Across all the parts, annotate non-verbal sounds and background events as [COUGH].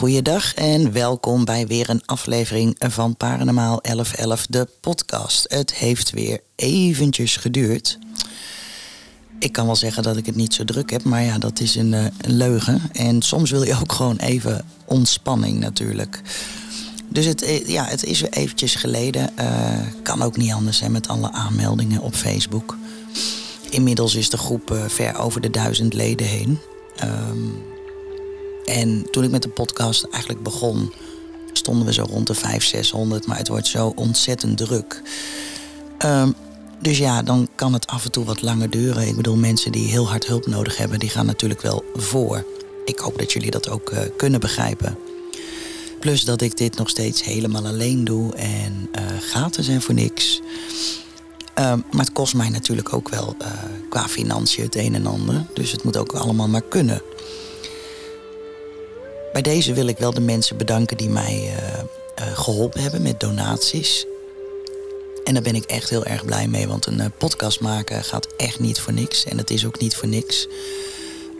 Goeiedag en welkom bij weer een aflevering van Paranormaal 1111, de podcast. Het heeft weer eventjes geduurd. Ik kan wel zeggen dat ik het niet zo druk heb, maar ja, dat is een, eh, leugen. En soms wil je ook gewoon even ontspanning natuurlijk. Dus het, eh, ja, het is weer eventjes geleden. Uh, kan ook niet anders zijn met alle aanmeldingen op Facebook. Inmiddels is de groep ver over de duizend leden heen. Um, en toen ik met de podcast eigenlijk begon, stonden we zo rond de 500, 600. Maar het wordt zo ontzettend druk. Um, dus ja, dan kan het af en toe wat langer duren. Ik bedoel, mensen die heel hard hulp nodig hebben, die gaan natuurlijk wel voor. Ik hoop dat jullie dat ook uh, kunnen begrijpen. Plus dat ik dit nog steeds helemaal alleen doe en uh, gaten zijn voor niks. Um, maar het kost mij natuurlijk ook wel uh, qua financiën het een en ander. Dus het moet ook allemaal maar kunnen. Bij deze wil ik wel de mensen bedanken die mij uh, uh, geholpen hebben met donaties. En daar ben ik echt heel erg blij mee, want een uh, podcast maken gaat echt niet voor niks. En het is ook niet voor niks.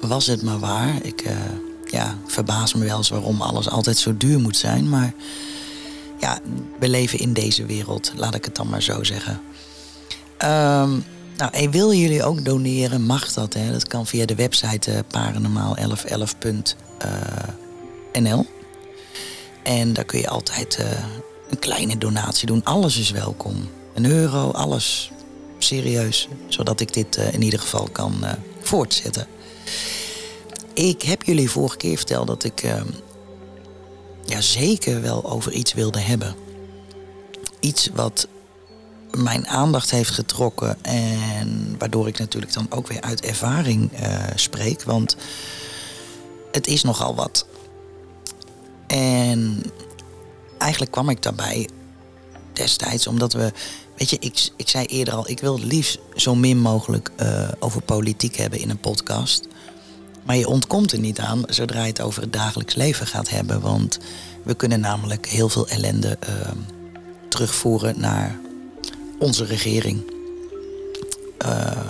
Was het maar waar. Ik ja, verbaas me wel eens waarom alles altijd zo duur moet zijn. Maar ja, we leven in deze wereld, laat ik het dan maar zo zeggen. Um, nou, en willen jullie ook doneren, mag dat. Hè? Dat kan via de website paranormaal1111.nl. NL. En daar kun je altijd uh, een kleine donatie doen. Alles is welkom. Een euro, alles serieus. Zodat ik dit uh, in ieder geval kan uh, voortzetten. Ik heb jullie vorige keer verteld dat ik ja, zeker wel over iets wilde hebben. Iets wat mijn aandacht heeft getrokken. En waardoor ik natuurlijk dan ook weer uit ervaring spreek. Want het is nogal wat. En eigenlijk kwam ik daarbij destijds omdat we. Weet je, ik, ik zei eerder al, ik wil het liefst zo min mogelijk uh, over politiek hebben in een podcast. Maar je ontkomt er niet aan zodra je het over het dagelijks leven gaat hebben. Want we kunnen namelijk heel veel ellende uh, terugvoeren naar onze regering. Uh,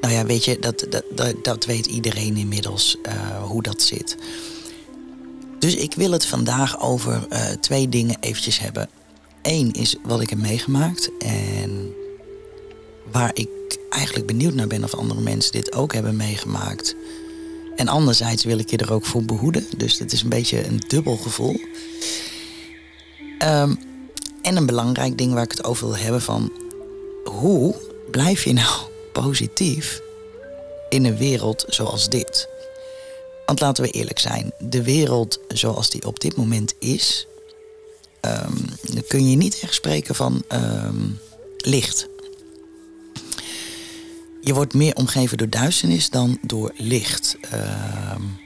nou ja, weet je, dat, dat, dat, dat weet iedereen inmiddels hoe dat zit. Dus ik wil het vandaag over uh, twee dingen eventjes hebben. Eén is wat ik heb meegemaakt en waar ik eigenlijk benieuwd naar ben of andere mensen dit ook hebben meegemaakt. En anderzijds wil ik je er ook voor behoeden. Dus het is een beetje een dubbel gevoel. Um, en een belangrijk ding waar ik het over wil hebben van hoe blijf je nou [LAUGHS] positief in een wereld zoals dit? Want laten we eerlijk zijn, de wereld zoals die op dit moment is, dan kun je niet echt spreken van um, licht. Je wordt meer omgeven door duisternis dan door licht. Um,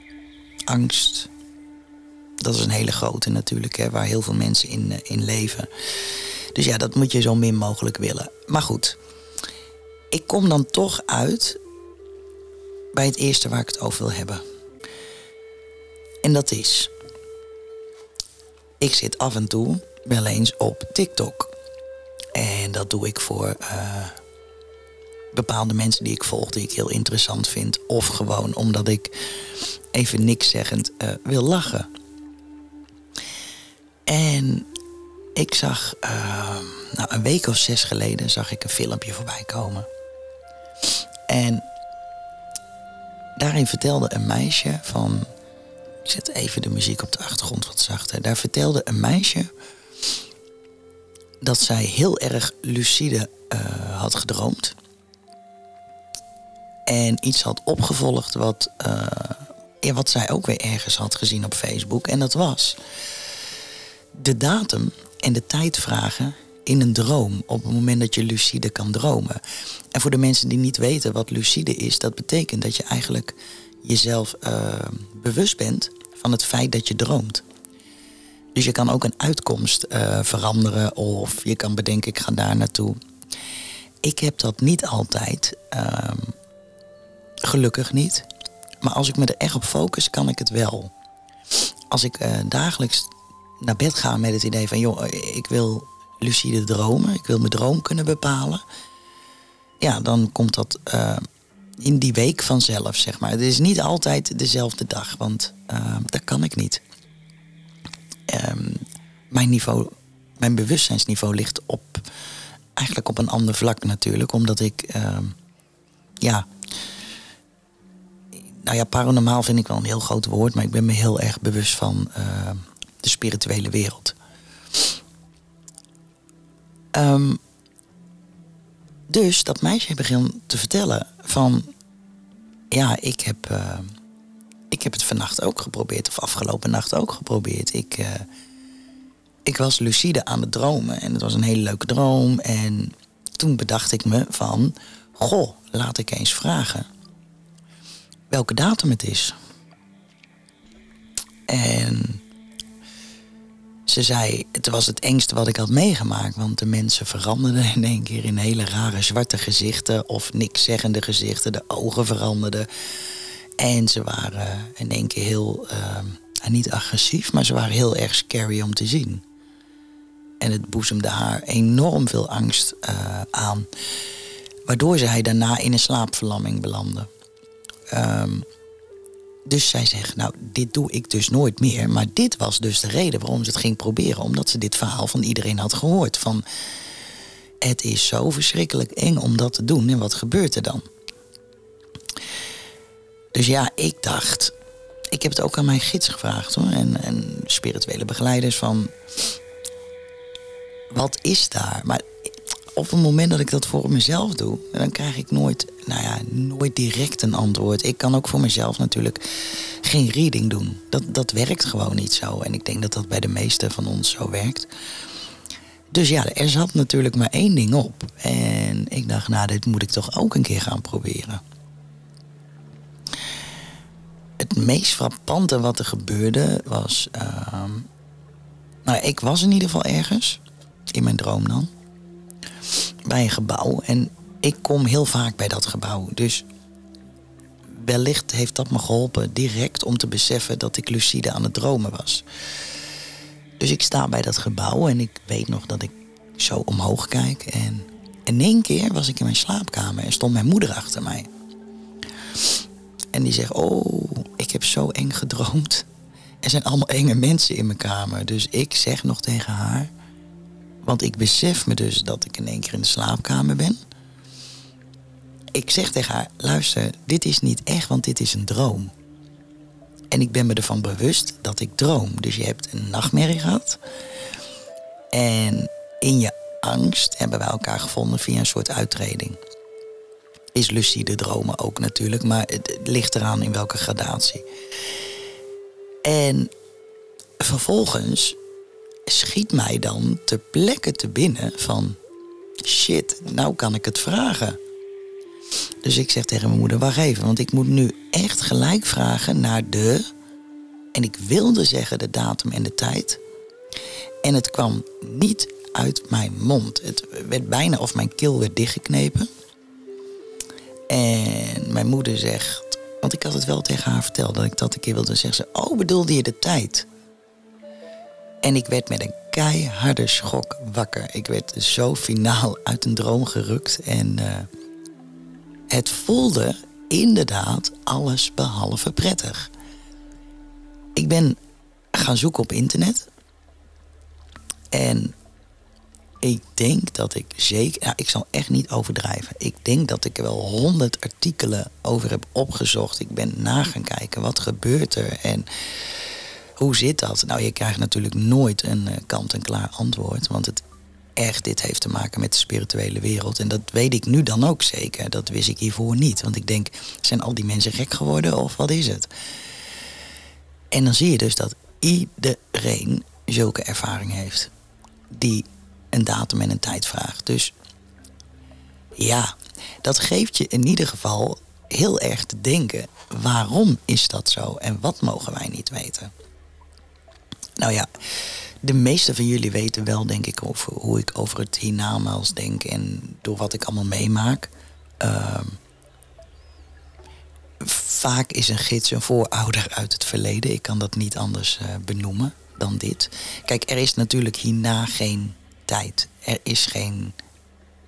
angst. Dat is een hele grote natuurlijk, hè, waar heel veel mensen in, uh, in leven. Dus ja, dat moet je zo min mogelijk willen. Maar goed, ik kom dan toch uit bij het eerste waar ik het over wil hebben. En dat is. Ik zit af en toe wel eens op TikTok. En dat doe ik voor uh, bepaalde mensen die ik volg, die ik heel interessant vind. Of gewoon omdat ik even niks zeggend uh, wil lachen. En ik zag, uh, nou een week of zes geleden, zag ik een filmpje voorbij komen. En daarin vertelde een meisje van zet even de muziek op de achtergrond wat zachter. Daar vertelde een meisje dat zij heel erg lucide uh, had gedroomd. En iets had opgevolgd wat, ja, wat zij ook weer ergens had gezien op Facebook. En dat was de datum en de tijd vragen in een droom op het moment dat je lucide kan dromen. En voor de mensen die niet weten wat lucide is, dat betekent dat je eigenlijk jezelf uh, bewust bent van het feit dat je droomt. Dus je kan ook een uitkomst uh, veranderen of je kan bedenken ik ga daar naartoe. Ik heb dat niet altijd, uh, gelukkig niet. Maar als ik me er echt op focus, kan ik het wel. Als ik uh, dagelijks naar bed ga met het idee van joh, ik wil lucide dromen, ik wil mijn droom kunnen bepalen. Ja, dan komt dat in die week vanzelf, zeg maar. Het is niet altijd dezelfde dag, want uh, dat kan ik niet. Ehm, mijn niveau, mijn bewustzijnsniveau ligt op eigenlijk op een ander vlak natuurlijk, omdat ik ehm, ja. Nou ja, paranormaal vind ik wel een heel groot woord, maar ik ben me heel erg bewust van de spirituele wereld. Um, dus dat meisje begon te vertellen van... Ja, ik heb, uh, ik heb het vannacht ook geprobeerd. Of afgelopen nacht ook geprobeerd. Ik, uh, ik was lucide aan het dromen. En het was een hele leuke droom. En toen bedacht ik me van... Goh, laat ik eens vragen welke datum het is. En ze zei, het was het engste wat ik had meegemaakt. Want de mensen veranderden in één keer in hele rare zwarte gezichten. Of niks zeggende gezichten. De ogen veranderden. En ze waren in één keer heel, uh, niet agressief, maar ze waren heel erg scary om te zien. En het boezemde haar enorm veel angst uh, aan. Waardoor zij daarna in een slaapverlamming belandde. Um, dus zij zegt, nou, dit doe ik dus nooit meer. Maar dit was dus de reden waarom ze het ging proberen. Omdat ze dit verhaal van iedereen had gehoord. Van, het is zo verschrikkelijk eng om dat te doen. En wat gebeurt er dan? Dus ja, ik dacht... Ik heb het ook aan mijn gids gevraagd hoor. En, en spirituele begeleiders van... Wat is daar? Maar op het moment dat ik dat voor mezelf doe, dan krijg ik nooit, nou ja, nooit direct een antwoord. Ik kan ook voor mezelf natuurlijk geen reading doen. Dat, dat werkt gewoon niet zo. En ik denk dat dat bij de meesten van ons zo werkt. Dus ja, er zat natuurlijk maar één ding op. En ik dacht, nou, dit moet ik toch ook een keer gaan proberen. Het meest frappante wat er gebeurde was. Uh, nou, ik was in ieder geval ergens. In mijn droom dan bij een gebouw. En ik kom heel vaak bij dat gebouw. Dus wellicht heeft dat me geholpen direct om te beseffen dat ik lucide aan het dromen was. Dus ik sta bij dat gebouw en ik weet nog dat ik zo omhoog kijk. En in één keer was ik in mijn slaapkamer en stond mijn moeder achter mij. En die zegt: Oh, ik heb zo eng gedroomd. Er zijn allemaal enge mensen in mijn kamer. Dus ik zeg nog tegen haar: want ik besef me dus dat ik in één keer in de slaapkamer ben. Ik zeg tegen haar: luister, dit is niet echt, want dit is een droom. En ik ben me ervan bewust dat ik droom. Dus je hebt een nachtmerrie gehad. En in je angst hebben wij elkaar gevonden via een soort uitreding. Is lucide dromen ook natuurlijk, maar het ligt eraan in welke gradatie. En vervolgens schiet mij dan ter plekke te binnen van shit, nou kan ik het vragen. Dus ik zeg tegen mijn moeder, wacht even, want ik moet nu echt gelijk vragen naar de... En ik wilde zeggen de datum en de tijd. En het kwam niet uit mijn mond. Het werd bijna of mijn keel werd dichtgeknepen. En mijn moeder zegt, want ik had het wel tegen haar verteld dat ik dat een keer wilde zeggen. Ze, oh, bedoelde je de tijd? En ik werd met een keiharde schok wakker. Ik werd zo finaal uit een droom gerukt. En uh, het voelde inderdaad alles behalve prettig. Ik ben gaan zoeken op internet. En ik denk dat ik zeker, nou, ik zal echt niet overdrijven. Ik denk dat ik er wel honderd artikelen over heb opgezocht. Ik ben na gaan kijken wat gebeurt er en hoe zit dat? Nou, je krijgt natuurlijk nooit een uh, kant-en-klaar antwoord. Want het echt dit heeft te maken met de spirituele wereld. En dat weet ik nu dan ook zeker. Dat wist ik hiervoor niet. Want ik denk, zijn al die mensen gek geworden of wat is het? En dan zie je dus dat iedereen zulke ervaring heeft. Die een datum en een tijd vraagt. Dus ja, dat geeft je in ieder geval heel erg te denken. Waarom is dat zo en wat mogen wij niet weten? Nou ja, de meeste van jullie weten wel, denk ik, over hoe ik over het hiernamaals denk en door wat ik allemaal meemaak. Uh, vaak is een gids een voorouder uit het verleden. Ik kan dat niet anders uh, benoemen dan dit. Kijk, er is natuurlijk hierna geen tijd. Er is geen,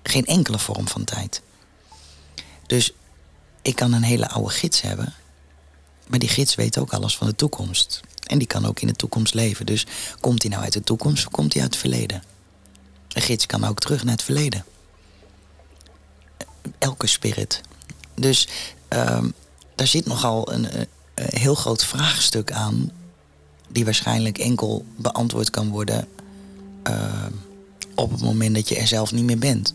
geen enkele vorm van tijd. Dus ik kan een hele oude gids hebben. Maar die gids weet ook alles van de toekomst. En die kan ook in de toekomst leven. Dus komt hij nou uit de toekomst of komt hij uit het verleden? Een gids kan ook terug naar het verleden. Elke spirit. Dus um, daar zit nogal een, een, heel groot vraagstuk aan. Die waarschijnlijk enkel beantwoord kan worden uh, op het moment dat je er zelf niet meer bent.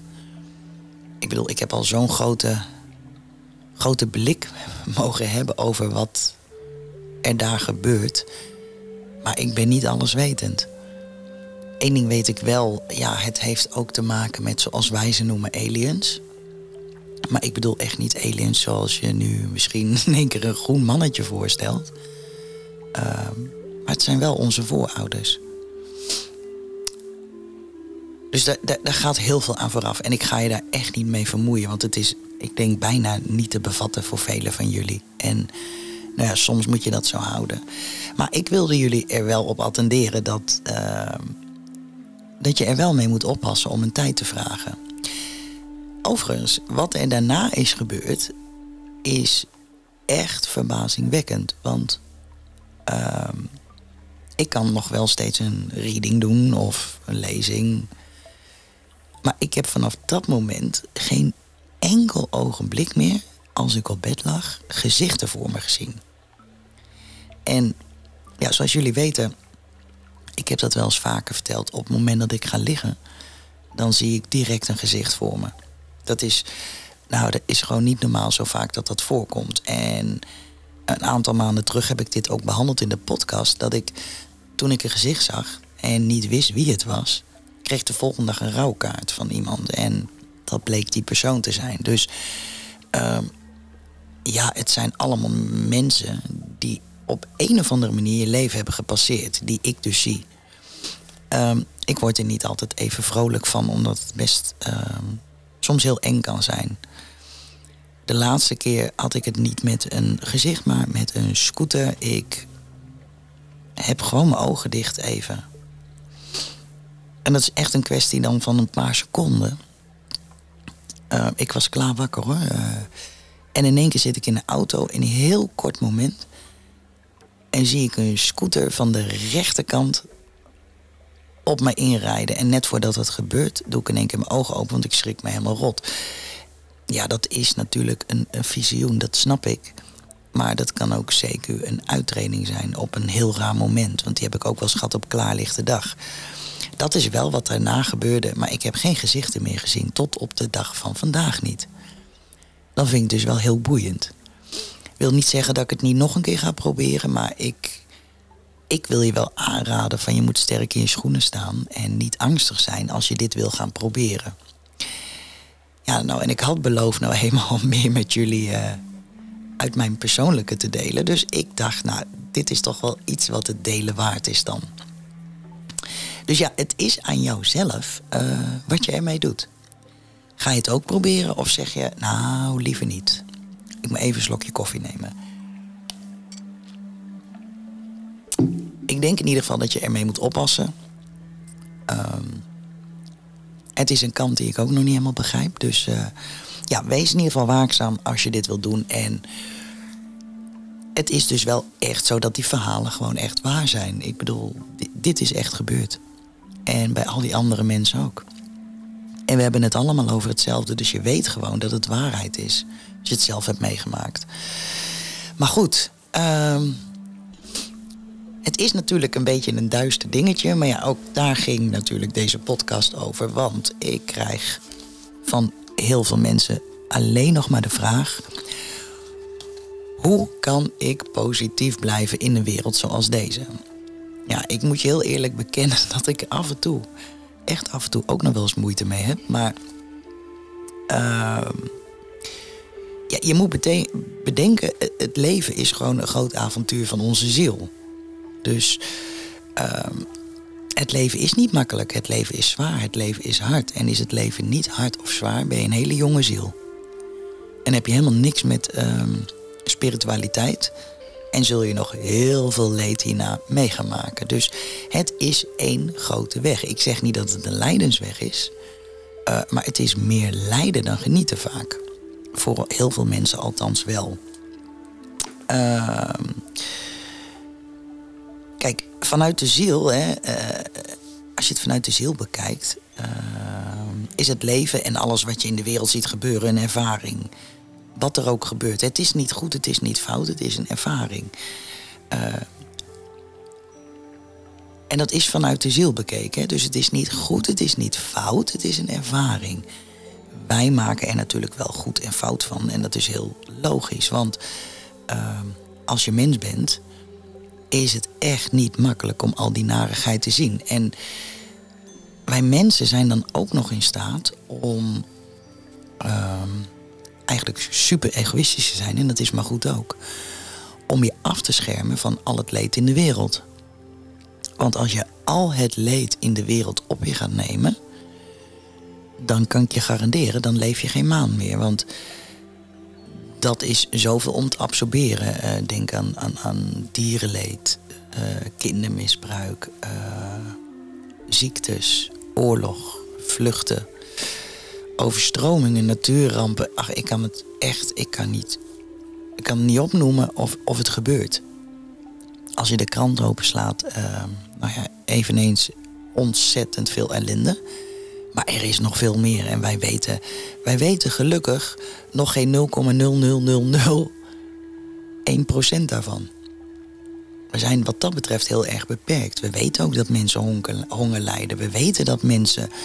Ik bedoel, ik heb al zo'n grote, grote blik [LAUGHS] mogen hebben over wat er daar gebeurt. Maar ik ben niet alleswetend. Eén ding weet ik wel, ja, het heeft ook te maken met zoals wij ze noemen aliens. Maar ik bedoel echt niet aliens zoals je nu misschien [LAUGHS] in één keer een groen mannetje voorstelt. Uh, maar het zijn wel onze voorouders. Dus daar, daar, daar, gaat heel veel aan vooraf. En ik ga je daar echt niet mee vermoeien. Want het is, ik denk, bijna niet te bevatten voor velen van jullie. En nou ja, soms moet je dat zo houden. Maar ik wilde jullie er wel op attenderen dat, uh, dat je er wel mee moet oppassen om een tijd te vragen. Overigens, wat er daarna is gebeurd, is echt verbazingwekkend. Want uh, ik kan nog wel steeds een reading doen of een lezing. Maar ik heb vanaf dat moment geen enkel ogenblik meer, als ik op bed lag, gezichten voor me gezien. En ja, zoals jullie weten, ik heb dat wel eens vaker verteld. Op het moment dat ik ga liggen, dan zie ik direct een gezicht voor me. Dat is, nou, dat is gewoon niet normaal zo vaak dat dat voorkomt. En een aantal maanden terug heb ik dit ook behandeld in de podcast. Dat ik toen ik een gezicht zag en niet wist wie het was, kreeg de volgende dag een rouwkaart van iemand. En dat bleek die persoon te zijn. Dus uh, ja, het zijn allemaal mensen die op een of andere manier je leven hebben gepasseerd, die ik dus zie. Um, ik word er niet altijd even vrolijk van, omdat het best um, soms heel eng kan zijn. De laatste keer had ik het niet met een gezicht, maar met een scooter. Ik heb gewoon mijn ogen dicht even. En dat is echt een kwestie dan van een paar seconden. Uh, ik was klaar wakker hoor. Uh, en in één keer zit ik in de auto in een heel kort moment. En zie ik een scooter van de rechterkant op me inrijden. En net voordat dat gebeurt, doe ik in één keer mijn ogen open, want ik schrik me helemaal rot. Ja, dat is natuurlijk een, een visioen, dat snap ik. Maar dat kan ook zeker een uittraining zijn op een heel raar moment. Want die heb ik ook wel schat op klaarlichte dag. Dat is wel wat daarna gebeurde, maar ik heb geen gezichten meer gezien. Tot op de dag van vandaag niet. Dan vind ik dus wel heel boeiend. Wil niet zeggen dat ik het niet nog een keer ga proberen, maar ik, ik wil je wel aanraden van je moet sterk in je schoenen staan en niet angstig zijn als je dit wil gaan proberen. Ja, nou, en ik had beloofd nou helemaal [LAUGHS] meer met jullie uh, uit mijn persoonlijke te delen. Dus ik dacht, nou, dit is toch wel iets wat het delen waard is dan. Dus ja, het is aan jou zelf uh, wat je ermee doet. Ga je het ook proberen of zeg je, nou, liever niet? Ik moet even een slokje koffie nemen. Ik denk in ieder geval dat je ermee moet oppassen. Um, het is een kant die ik ook nog niet helemaal begrijp. Dus uh, ja, wees in ieder geval waakzaam als je dit wilt doen. En het is dus wel echt zo dat die verhalen gewoon echt waar zijn. Ik bedoel, dit is echt gebeurd. En bij al die andere mensen ook. En we hebben het allemaal over hetzelfde. Dus je weet gewoon dat het waarheid is. Als je het zelf hebt meegemaakt. Maar goed. Um, het is natuurlijk een beetje een duister dingetje. Maar ja, ook daar ging natuurlijk deze podcast over. Want ik krijg van heel veel mensen alleen nog maar de vraag. Hoe kan ik positief blijven in een wereld zoals deze? Ja, ik moet je heel eerlijk bekennen [LAUGHS] dat ik af en toe, echt af en toe ook nog wel eens moeite mee heb. Maar uh, ja, je moet bedenken, het leven is gewoon een groot avontuur van onze ziel. Dus uh, het leven is niet makkelijk, het leven is zwaar, het leven is hard. En is het leven niet hard of zwaar, ben je een hele jonge ziel. En heb je helemaal niks met uh, spiritualiteit en zul je nog heel veel leed hierna mee gaan maken. Dus het is één grote weg. Ik zeg niet dat het een lijdensweg is. Uh, maar het is meer lijden dan genieten vaak. voor heel veel mensen althans wel. Ehm, kijk, vanuit de ziel, hè, eh, als je het vanuit de ziel bekijkt, ehm, is het leven en alles wat je in de wereld ziet gebeuren een ervaring. Wat er ook gebeurt. Het is niet goed, het is niet fout, het is een ervaring. Uh, en dat is vanuit de ziel bekeken. Dus het is niet goed, het is niet fout, het is een ervaring. Wij maken er natuurlijk wel goed en fout van. En dat is heel logisch. Want uh, als je mens bent, is het echt niet makkelijk om al die narigheid te zien. En wij mensen zijn dan ook nog in staat om uh, eigenlijk super egoïstisch te zijn. En dat is maar goed ook. Om je af te schermen van al het leed in de wereld. Want als je al het leed in de wereld op je gaat nemen, dan kan ik je garanderen, dan leef je geen maan meer. Want dat is zoveel om te absorberen. Uh, denk aan, aan, aan dierenleed, uh, kindermisbruik, uh, ziektes, oorlog, vluchten, overstromingen, natuurrampen. Ach, ik kan het echt, ik kan niet, ik kan het niet opnoemen of, of het gebeurt. Als je de krant openslaat, nou ja, eveneens ontzettend veel ellende. Maar er is nog veel meer en wij weten, wij weten gelukkig nog geen 0,0001% daarvan. We zijn wat dat betreft heel erg beperkt. We weten ook dat mensen honger, lijden. We weten dat mensen uh,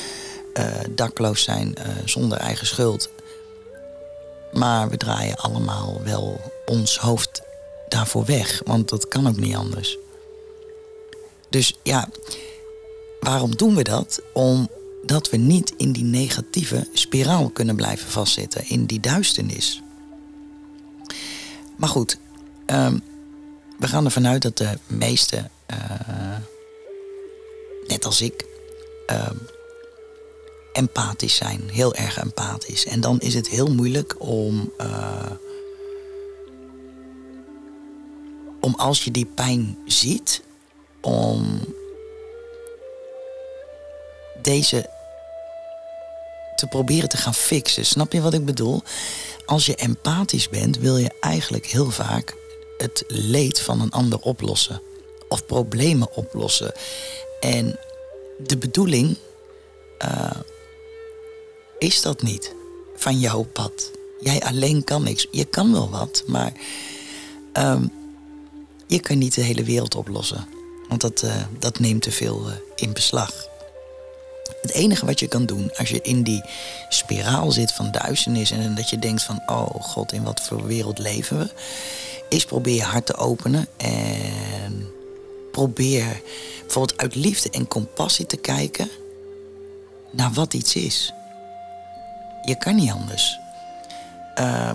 dakloos zijn uh, zonder eigen schuld. Maar we draaien allemaal wel ons hoofd daarvoor weg, want dat kan ook niet anders. Dus ja, waarom doen we dat? Omdat we niet in die negatieve spiraal kunnen blijven vastzitten, in die duisternis. Maar goed, um, we gaan ervan uit dat de meesten, uh, net als ik, um, empathisch zijn, heel erg empathisch. En dan is het heel moeilijk om, uh, om als je die pijn ziet, om deze te proberen te gaan fixen. Snap je wat ik bedoel? Als je empathisch bent, wil je eigenlijk heel vaak het leed van een ander oplossen. Of problemen oplossen. En de bedoeling uh, is dat niet van jouw pad. Jij alleen kan niks. Je kan wel wat, maar um, je kan niet de hele wereld oplossen. Want dat, uh, dat neemt te veel uh, in beslag. Het enige wat je kan doen als je in die spiraal zit van duisternis en dat je denkt van, oh god, in wat voor wereld leven we, is probeer je hart te openen en probeer bijvoorbeeld uit liefde en compassie te kijken naar wat iets is. Je kan niet anders. Uh,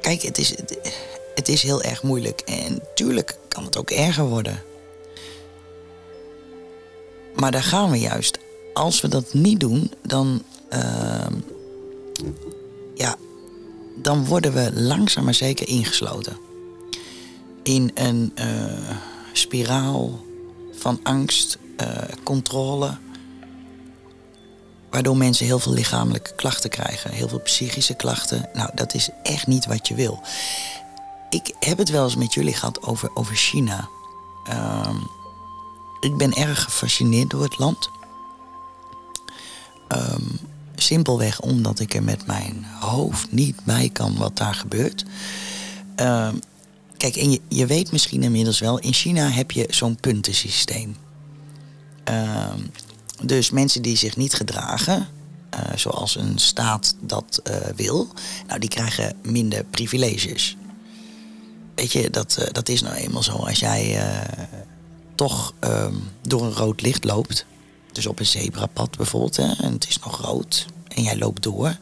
kijk, het is, het, is heel erg moeilijk en tuurlijk kan het ook erger worden. Maar daar gaan we juist. Als we dat niet doen, dan. Uh, ja, dan worden we langzaam maar zeker ingesloten. In een uh, spiraal van angst, uh, controle. Waardoor mensen heel veel lichamelijke klachten krijgen. Heel veel psychische klachten. Nou, dat is echt niet wat je wil. Ik heb het wel eens met jullie gehad over, over China. Uh, ik ben erg gefascineerd door het land. Um, simpelweg omdat ik er met mijn hoofd niet bij kan wat daar gebeurt. Um, kijk, en je, je weet misschien inmiddels wel, in China heb je zo'n puntensysteem. Dus mensen die zich niet gedragen, uh, zoals een staat dat uh, wil, nou, die krijgen minder privileges. Weet je, dat, uh, dat is nou eenmaal zo. Als jij toch um, door een rood licht loopt, dus op een zebrapad bijvoorbeeld, hè, en het is nog rood en jij loopt door,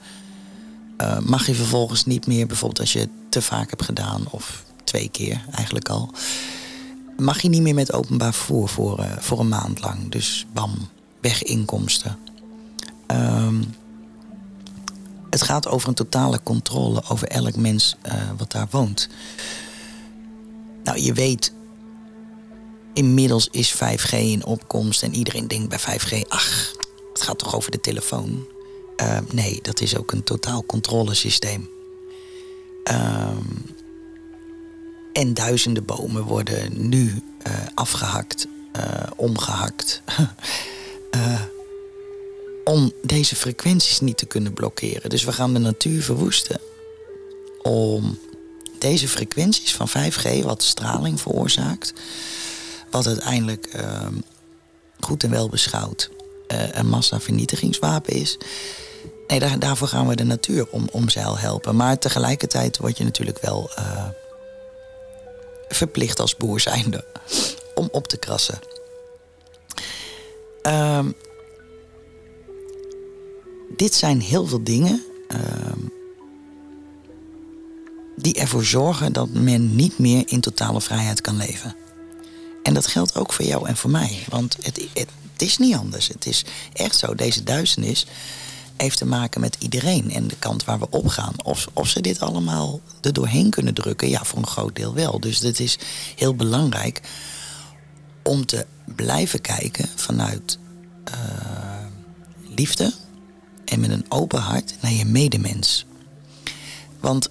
mag je vervolgens niet meer, bijvoorbeeld als je het te vaak hebt gedaan, of twee keer eigenlijk al, mag je niet meer met openbaar vervoer voor, voor een maand lang. Dus bam, weg inkomsten. Um, het gaat over een totale controle over elk mens uh, wat daar woont. Nou, je weet Inmiddels is 5G in opkomst en iedereen denkt bij 5G, ach, het gaat toch over de telefoon? Uh, nee, dat is ook een totaal controlesysteem. Ehm, en duizenden bomen worden nu uh, afgehakt, uh, omgehakt. [LAUGHS] uh, om deze frequenties niet te kunnen blokkeren. Dus we gaan de natuur verwoesten. Om deze frequenties van 5G, wat straling veroorzaakt, wat uiteindelijk ehm, goed en wel beschouwd een massavernietigingswapen is. Nee, daar, daarvoor gaan we de natuur om, zeil helpen. Maar tegelijkertijd word je natuurlijk wel verplicht als boer zijnde om op te krassen. Um, dit zijn heel veel dingen um, die ervoor zorgen dat men niet meer in totale vrijheid kan leven. En dat geldt ook voor jou en voor mij. Want het, het, is niet anders. Het is echt zo. Deze duisternis heeft te maken met iedereen en de kant waar we op gaan. Of, of ze dit allemaal er doorheen kunnen drukken, ja, voor een groot deel wel. Dus het is heel belangrijk om te blijven kijken vanuit uh, liefde en met een open hart naar je medemens. Want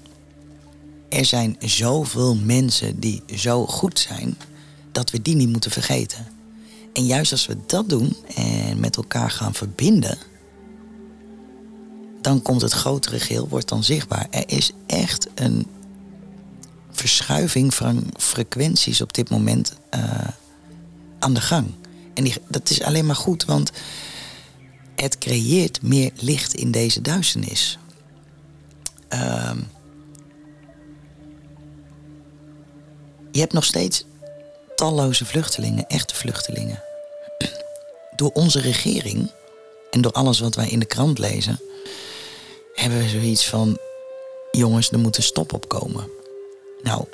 er zijn zoveel mensen die zo goed zijn dat we die niet moeten vergeten. En juist als we dat doen en met elkaar gaan verbinden, dan komt het grotere geheel, wordt dan zichtbaar. Er is echt een verschuiving van frequenties op dit moment uh, aan de gang. En die, dat is alleen maar goed, want het creëert meer licht in deze duisternis. Uh, je hebt nog steeds talloze vluchtelingen, echte vluchtelingen. [CLEARS THROAT] Door onze regering en door alles wat wij in de krant lezen, hebben we zoiets van: jongens, er moet een stop op komen. Nou,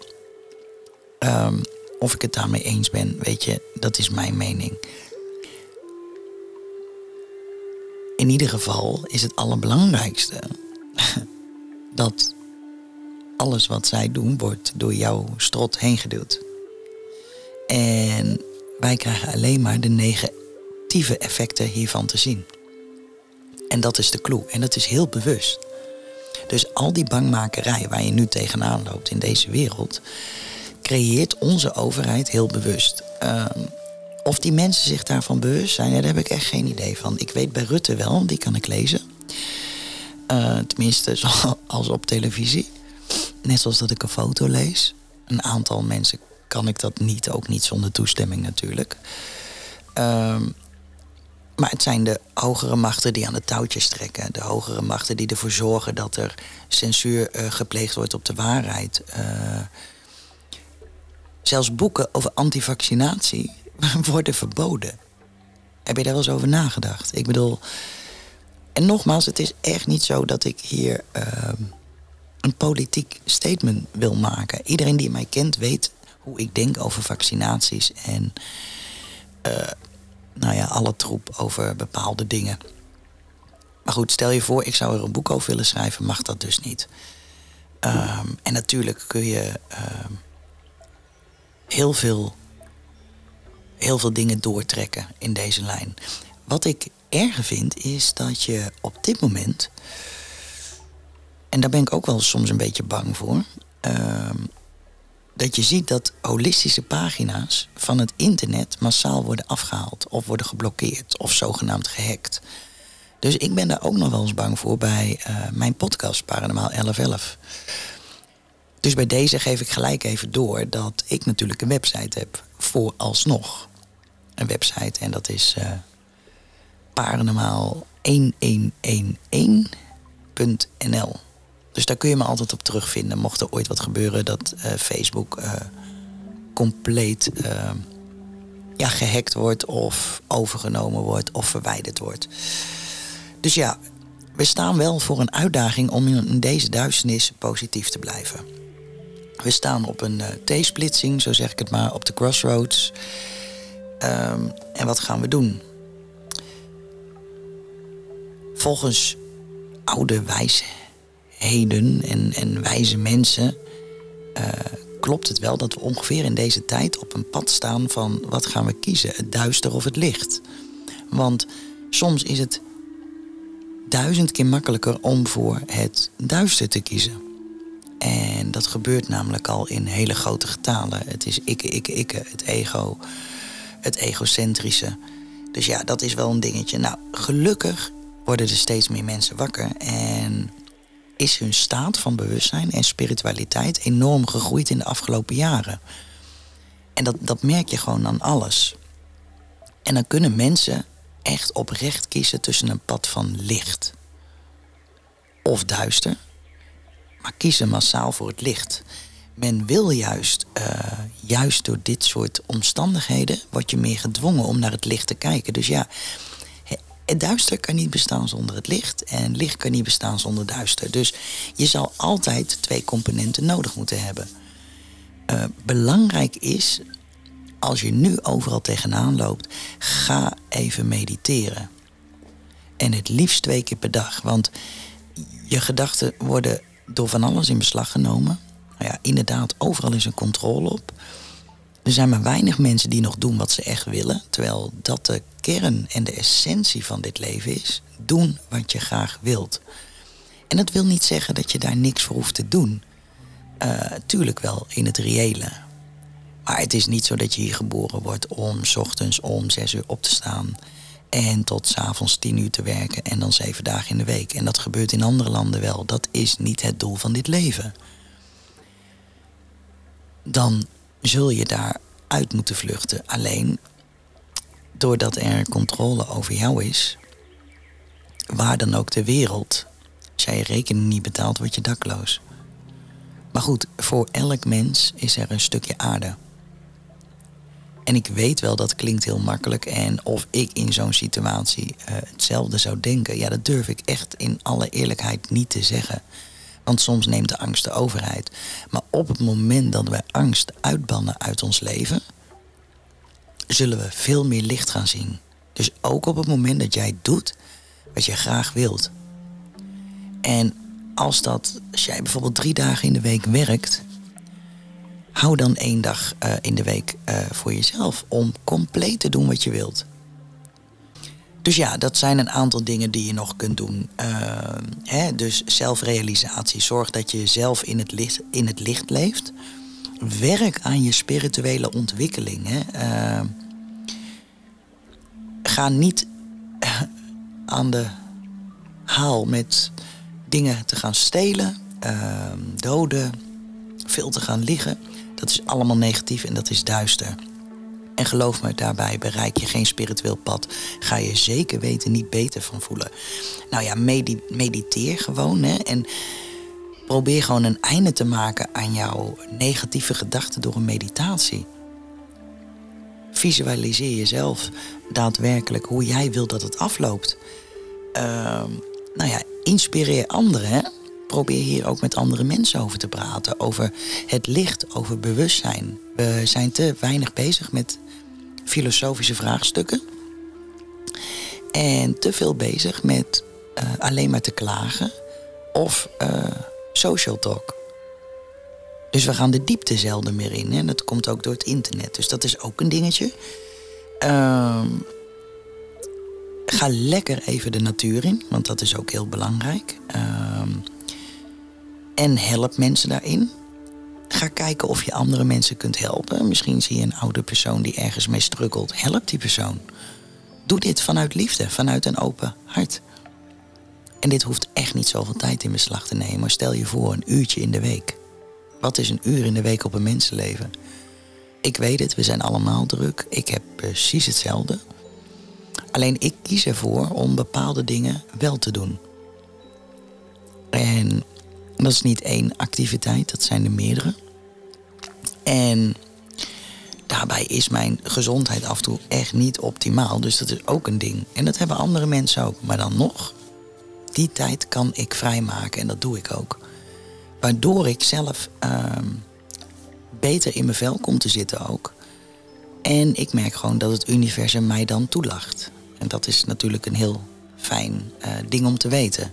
um, of ik het daarmee eens ben, weet je, dat is mijn mening. In ieder geval is het allerbelangrijkste [LAUGHS] dat alles wat zij doen wordt door jouw strot heen geduwd. En wij krijgen alleen maar de negatieve effecten hiervan te zien. En dat is de clue. En dat is heel bewust. Dus al die bangmakerij waar je nu tegenaan loopt in deze wereld, creëert onze overheid heel bewust. Ehm, of die mensen zich daarvan bewust zijn, daar heb ik echt geen idee van. Ik weet bij Rutte wel, die kan ik lezen. Uh, tenminste, [LAUGHS] zoals op televisie. Net zoals dat ik een foto lees. Een aantal mensen kan ik dat niet, ook niet zonder toestemming natuurlijk. Uh, maar het zijn de hogere machten die aan de touwtjes trekken. De hogere machten die ervoor zorgen dat er censuur uh, gepleegd wordt op de waarheid. Uh, zelfs boeken over antivaccinatie [LAUGHS] worden verboden. Heb je daar wel eens over nagedacht? Ik bedoel. En nogmaals, het is echt niet zo dat ik hier uh, een politiek statement wil maken. Iedereen die mij kent weet hoe ik denk over vaccinaties. En uh, nou ja, alle troep over bepaalde dingen. Maar goed, stel je voor, ik zou er een boek over willen schrijven, mag dat dus niet. Um, en natuurlijk kun je um, heel, veel, heel veel dingen doortrekken in deze lijn. Wat ik erger vind, is dat je op dit moment. En daar ben ik ook wel soms een beetje bang voor. Um, dat je ziet dat holistische pagina's van het internet massaal worden afgehaald of worden geblokkeerd of zogenaamd gehackt. Dus ik ben daar ook nog wel eens bang voor bij uh, mijn podcast Paranormaal 1111. Dus bij deze geef ik gelijk even door dat ik natuurlijk een website heb voor alsnog. Een website en dat is uh, paranormaal 1111.nl. Dus daar kun je me altijd op terugvinden. Mocht er ooit wat gebeuren dat uh, Facebook uh, compleet ja, gehackt wordt of overgenomen wordt of verwijderd wordt. Dus ja, we staan wel voor een uitdaging om in deze duisternis positief te blijven. We staan op een T-splitsing, zo zeg ik het maar, op de crossroads. Um, en wat gaan we doen? Volgens oude wijze heden en, en wijze mensen, uh, klopt het wel dat we ongeveer in deze tijd op een pad staan van wat gaan we kiezen, het duister of het licht. Want soms is het duizend keer makkelijker om voor het duister te kiezen. En dat gebeurt namelijk al in hele grote getalen. Het is ikke, ikke, ikke, het ego, het egocentrische. Dus ja, dat is wel een dingetje. Nou, gelukkig worden er steeds meer mensen wakker. En is hun staat van bewustzijn en spiritualiteit enorm gegroeid in de afgelopen jaren. En dat, dat merk je gewoon aan alles. En dan kunnen mensen echt oprecht kiezen tussen een pad van licht of duister. Maar kiezen massaal voor het licht. Men wil juist, uh, juist door dit soort omstandigheden, word je meer gedwongen om naar het licht te kijken. Dus ja, het duister kan niet bestaan zonder het licht en licht kan niet bestaan zonder duister. Dus je zal altijd twee componenten nodig moeten hebben. Uh, belangrijk is, als je nu overal tegenaan loopt, ga even mediteren. En het liefst twee keer per dag. Want je gedachten worden door van alles in beslag genomen. Nou ja, inderdaad, overal is een controle op. Er zijn maar weinig mensen die nog doen wat ze echt willen. Terwijl dat de kern en de essentie van dit leven is. Doen wat je graag wilt. En dat wil niet zeggen dat je daar niks voor hoeft te doen. Uh, tuurlijk wel in het reële. Maar het is niet zo dat je hier geboren wordt om s ochtends om zes uur op te staan. En tot s'avonds tien uur te werken en dan zeven dagen in de week. En dat gebeurt in andere landen wel. Dat is niet het doel van dit leven. Dan zul je daar uit moeten vluchten. Alleen doordat er controle over jou is, waar dan ook ter wereld, als jij je rekening niet betaalt, word je dakloos. Maar goed, voor elk mens is er een stukje aarde. En ik weet wel, dat klinkt heel makkelijk. En of ik in zo'n situatie uh, hetzelfde zou denken, ja, dat durf ik echt in alle eerlijkheid niet te zeggen. Want soms neemt de angst de overheid. Maar op het moment dat we angst uitbannen uit ons leven, zullen we veel meer licht gaan zien. Dus ook op het moment dat jij doet wat je graag wilt. En als, dat, als jij bijvoorbeeld drie dagen in de week werkt, hou dan één dag uh, in de week uh, voor jezelf om compleet te doen wat je wilt. Dus ja, dat zijn een aantal dingen die je nog kunt doen. Uh, hè, dus zelfrealisatie. Zorg dat je zelf in het, licht, in het licht leeft. Werk aan je spirituele ontwikkeling. Hè. ga niet aan de haal met dingen te gaan stelen, doden, veel te gaan liggen. Dat is allemaal negatief en dat is duister. En geloof me, daarbij bereik je geen spiritueel pad. Ga je zeker weten niet beter van voelen. Nou ja, mediteer gewoon hè, en probeer gewoon een einde te maken aan jouw negatieve gedachten door een meditatie. Visualiseer jezelf daadwerkelijk hoe jij wilt dat het afloopt. Uh, nou ja, inspireer anderen. Hè? Probeer hier ook met andere mensen over te praten. Over het licht, over bewustzijn. We zijn te weinig bezig met filosofische vraagstukken. En te veel bezig met uh, alleen maar te klagen of uh, social talk. Dus we gaan de diepte zelden meer in. En dat komt ook door het internet. Dus dat is ook een dingetje. Uh, ga lekker even de natuur in, want dat is ook heel belangrijk. Uh, en help mensen daarin. Ga kijken of je andere mensen kunt helpen. Misschien zie je een oude persoon die ergens mee struggelt. Help die persoon. Doe dit vanuit liefde, vanuit een open hart. En dit hoeft echt niet zoveel tijd in beslag te nemen. Stel je voor een uurtje in de week. Wat is een uur in de week op een mensenleven? Ik weet het, we zijn allemaal druk. Ik heb precies hetzelfde. Alleen ik kies ervoor om bepaalde dingen wel te doen. En dat is niet één activiteit, dat zijn er meerdere. En daarbij is mijn gezondheid af en toe echt niet optimaal. Dus dat is ook een ding. En dat hebben andere mensen ook. Maar dan nog, die tijd kan ik vrijmaken en dat doe ik ook. Waardoor ik zelf uh, beter in mijn vel kom te zitten ook. En ik merk gewoon dat het universum mij dan toelacht. En dat is natuurlijk een heel fijn uh, ding om te weten.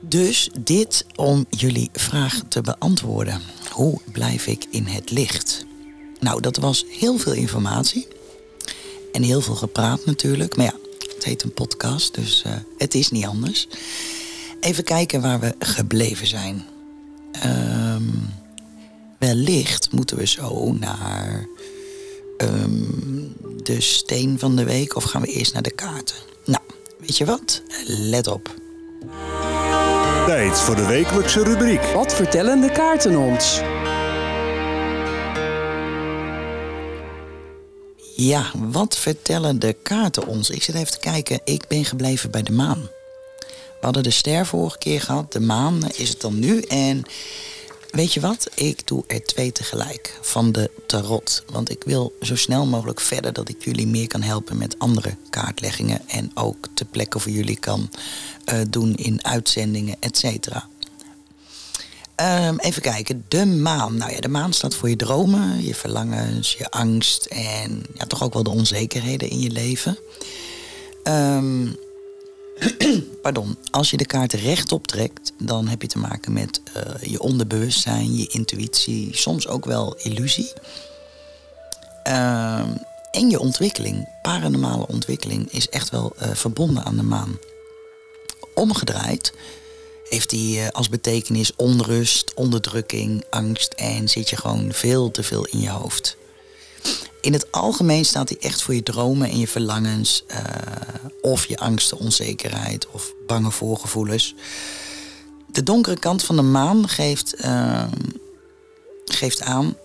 Dus dit om jullie vraag te beantwoorden. Hoe blijf ik in het licht? Nou, dat was heel veel informatie. En heel veel gepraat natuurlijk. Maar ja, het heet een podcast, dus uh, het is niet anders. Even kijken waar we gebleven zijn. Ehm, wellicht moeten we zo naar ehm, de steen van de week of gaan we eerst naar de kaarten? Nou, weet je wat? Let op. Tijd voor de wekelijkse rubriek. Wat vertellen de kaarten ons? Ja, wat vertellen de kaarten ons? Ik zit even te kijken. Ik ben gebleven bij de maan. We hadden de ster vorige keer gehad. De maan is het dan nu. En weet je wat? Ik doe er twee tegelijk van de tarot. Want ik wil zo snel mogelijk verder dat ik jullie meer kan helpen met andere kaartleggingen. En ook te plekken voor jullie kan uh, doen in uitzendingen, et cetera. Um, even kijken, de maan. Nou ja, de maan staat voor je dromen, je verlangens, je angst en ja, toch ook wel de onzekerheden in je leven. Um, [CLEARS THROAT] pardon, als je de kaart rechtop trekt, dan heb je te maken met uh, je onderbewustzijn, je intuïtie, soms ook wel illusie. Um, en je ontwikkeling, paranormale ontwikkeling, is echt wel uh, verbonden aan de maan. Omgedraaid heeft hij uh, als betekenis onrust, onderdrukking, angst en zit je gewoon veel te veel in je hoofd. In het algemeen staat hij echt voor je dromen en je verlangens, uh, of je angsten, onzekerheid of bange voorgevoelens. De donkere kant van de maan geeft, uh, geeft aan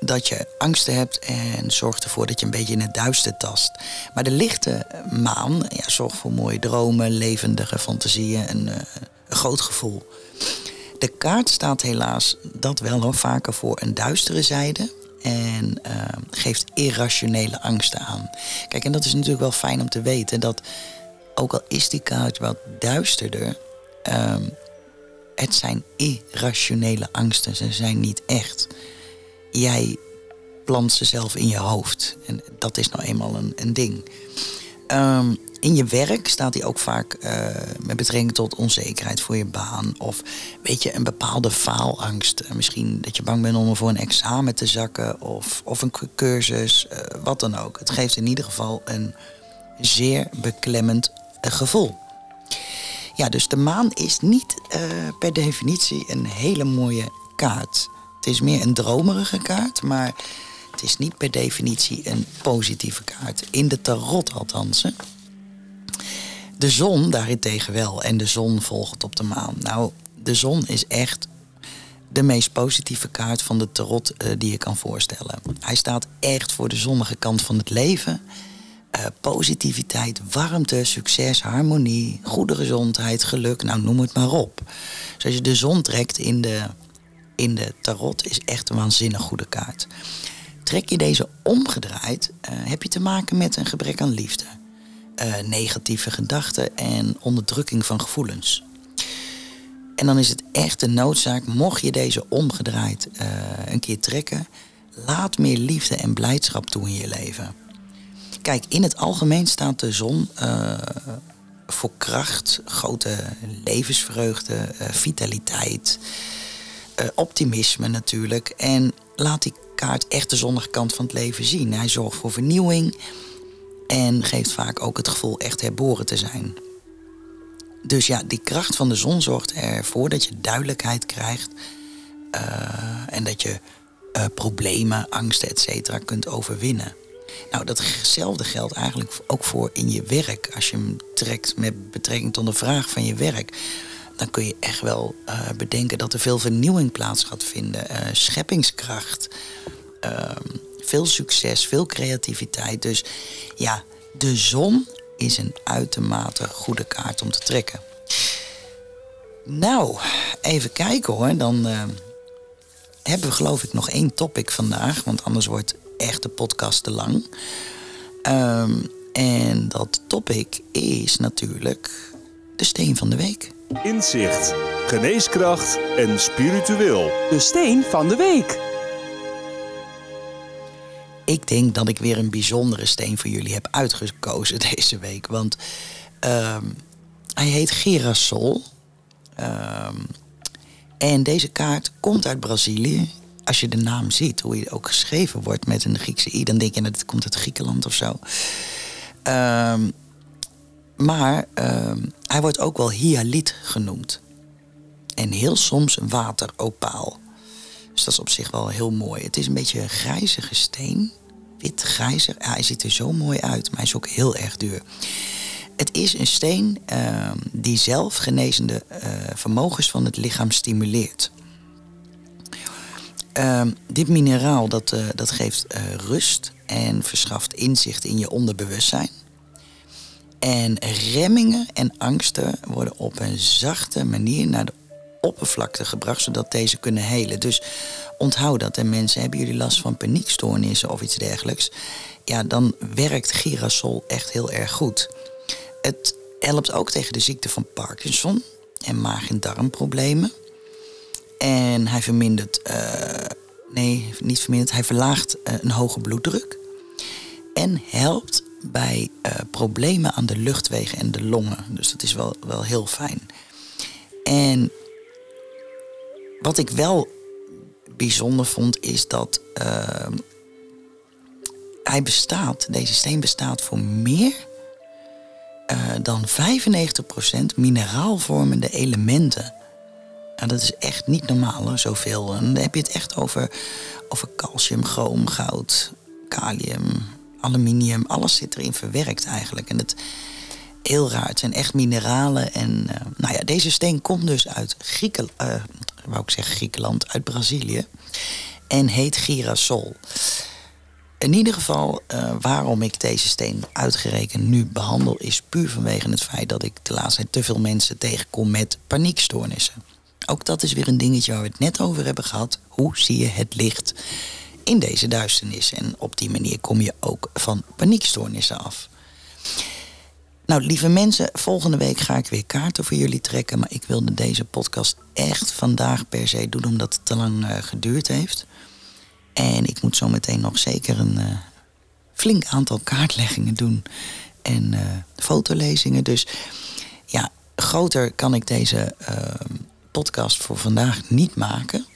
dat je angsten hebt en zorgt ervoor dat je een beetje in het duister tast. Maar de lichte maan ja, zorgt voor mooie dromen, levendige fantasieën en uh, een groot gevoel. De kaart staat helaas dat wel hoor, vaker voor een duistere zijde. En uh, geeft irrationele angsten aan. Kijk, en dat is natuurlijk wel fijn om te weten dat ook al is die kaart wat duisterder, uh, het zijn irrationele angsten. Ze zijn niet echt jij plant ze zelf in je hoofd. En dat is nou eenmaal een, een ding. Um, in je werk staat hij ook vaak uh, met betrekking tot onzekerheid voor je baan. Of weet je, een bepaalde faalangst. Uh, misschien dat je bang bent om voor een examen te zakken. Of, of een cursus, uh, wat dan ook. Het geeft in ieder geval een zeer beklemmend gevoel. Ja, dus de maan is niet per definitie een hele mooie kaart. Het is meer een dromerige kaart, maar het is niet per definitie een positieve kaart. In de tarot althans. De zon daarentegen wel. En de zon volgt op de maan. Nou, de zon is echt de meest positieve kaart van de tarot uh, die je kan voorstellen. Hij staat echt voor de zonnige kant van het leven. Uh, positiviteit, warmte, succes, harmonie, goede gezondheid, geluk, nou noem het maar op. Dus als je de zon trekt in de in de tarot is echt een waanzinnig goede kaart. Trek je deze omgedraaid, uh, heb je te maken met een gebrek aan liefde, uh, negatieve gedachten en onderdrukking van gevoelens. En dan is het echt een noodzaak, mocht je deze omgedraaid uh, een keer trekken, laat meer liefde en blijdschap toe in je leven. Kijk, in het algemeen staat de zon voor kracht, grote levensvreugde, vitaliteit uh, optimisme natuurlijk. En laat die kaart echt de zonnige kant van het leven zien. Hij zorgt voor vernieuwing en geeft vaak ook het gevoel echt herboren te zijn. Dus ja, die kracht van de zon zorgt ervoor dat je duidelijkheid krijgt uh, en dat je uh, problemen, angsten, et cetera kunt overwinnen. Nou, datzelfde geldt eigenlijk ook voor in je werk. Als je hem trekt met betrekking tot de vraag van je werk dan kun je echt wel uh, bedenken dat er veel vernieuwing plaats gaat vinden. Uh, scheppingskracht, uh, veel succes, veel creativiteit. Dus ja, de zon is een uitermate goede kaart om te trekken. Nou, even kijken hoor. Dan eh, hebben we geloof ik nog één topic vandaag. Want anders wordt echt de podcast te lang. Um, en dat topic is natuurlijk de steen van de week. Inzicht, geneeskracht en spiritueel. De steen van de week. Ik denk dat ik weer een bijzondere steen voor jullie heb uitgekozen [LAUGHS] deze week. Want um, hij heet Girasol. Um, en deze kaart komt uit Brazilië. Als je de naam ziet, hoe hij ook geschreven wordt met een Griekse i, dan denk je dat het komt uit Griekenland of zo. Um, maar uh, hij wordt ook wel hyaliet genoemd. En heel soms wateropaal. Dus dat is op zich wel heel mooi. Het is een beetje een grijzige steen. Wit grijzig. hij ziet er zo mooi uit, maar hij is ook heel erg duur. Het is een steen uh, die zelf genezende uh, vermogens van het lichaam stimuleert. Uh, dit mineraal dat, uh, dat geeft rust en verschaft inzicht in je onderbewustzijn. En remmingen en angsten worden op een zachte manier naar de oppervlakte gebracht, zodat deze kunnen helen. Dus onthoud dat. En mensen, hebben jullie last van paniekstoornissen of iets dergelijks? Ja, dan werkt girasol echt heel erg goed. Het helpt ook tegen de ziekte van Parkinson en maag- en darmproblemen. En hij vermindert, uh, nee, niet vermindert, hij verlaagt uh, een hoge bloeddruk. En helpt bij uh, problemen aan de luchtwegen en de longen. Dus dat is wel, wel heel fijn. En wat ik wel bijzonder vond, is dat uh, hij bestaat, deze steen bestaat voor meer uh, dan 95% mineraalvormende elementen. Nou, dat is echt niet normaal, zoveel. En dan heb je het echt over, over calcium, chroom, goud, kalium, aluminium. Alles zit erin verwerkt eigenlijk. En het heel raar. Het zijn echt mineralen. En uh, nou ja, deze steen komt dus uit Griekenland. Uh, wou ik zeggen Griekenland, uit Brazilië. En heet girasol. In ieder geval, uh, waarom ik deze steen uitgerekend nu behandel, is puur vanwege het feit dat ik de laatste tijd te veel mensen tegenkom met paniekstoornissen. Ook dat is weer een dingetje waar we het net over hebben gehad. Hoe zie je het licht in deze duisternis? En op die manier kom je ook van paniekstoornissen af. Nou, lieve mensen, volgende week ga ik weer kaarten voor jullie trekken. Maar ik wilde deze podcast echt vandaag per se doen, omdat het te lang uh, geduurd heeft. En ik moet zo meteen nog zeker een uh, flink aantal kaartleggingen doen. En uh, fotolezingen. Dus ja, groter kan ik deze podcast voor vandaag niet maken.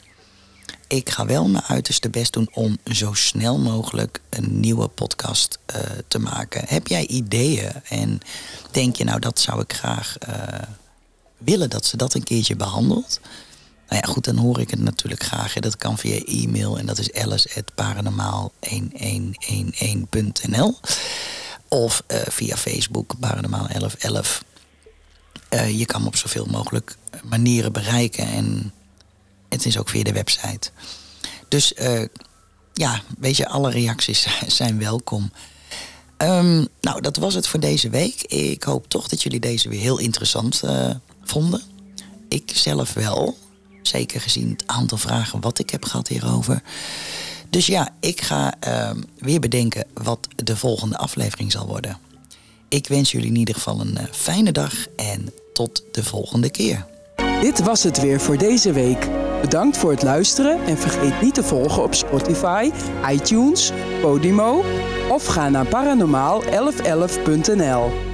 Ik ga wel mijn uiterste best doen om zo snel mogelijk een nieuwe podcast uh, te maken. Heb jij ideeën en denk je nou dat zou ik graag uh, willen dat ze dat een keertje behandelt? Nou ja, goed, dan hoor ik het natuurlijk graag. Dat kan via e-mail en dat is alice.paranormaal1111.nl of uh, via Facebook paranormaal1111. je kan me op zoveel mogelijk manieren bereiken en het is ook via de website. Dus uh, ja, weet je, alle reacties [LAUGHS] zijn welkom. Um, nou, dat was het voor deze week. Ik hoop toch dat jullie deze weer heel interessant uh, vonden. Ik zelf wel. Zeker gezien het aantal vragen wat ik heb gehad hierover. Dus ja, ik ga uh, weer bedenken wat de volgende aflevering zal worden. Ik wens jullie in ieder geval een uh, fijne dag en tot de volgende keer. Dit was het weer voor deze week. Bedankt voor het luisteren en vergeet niet te volgen op Spotify, iTunes, Podimo of ga naar paranormaal1111.nl.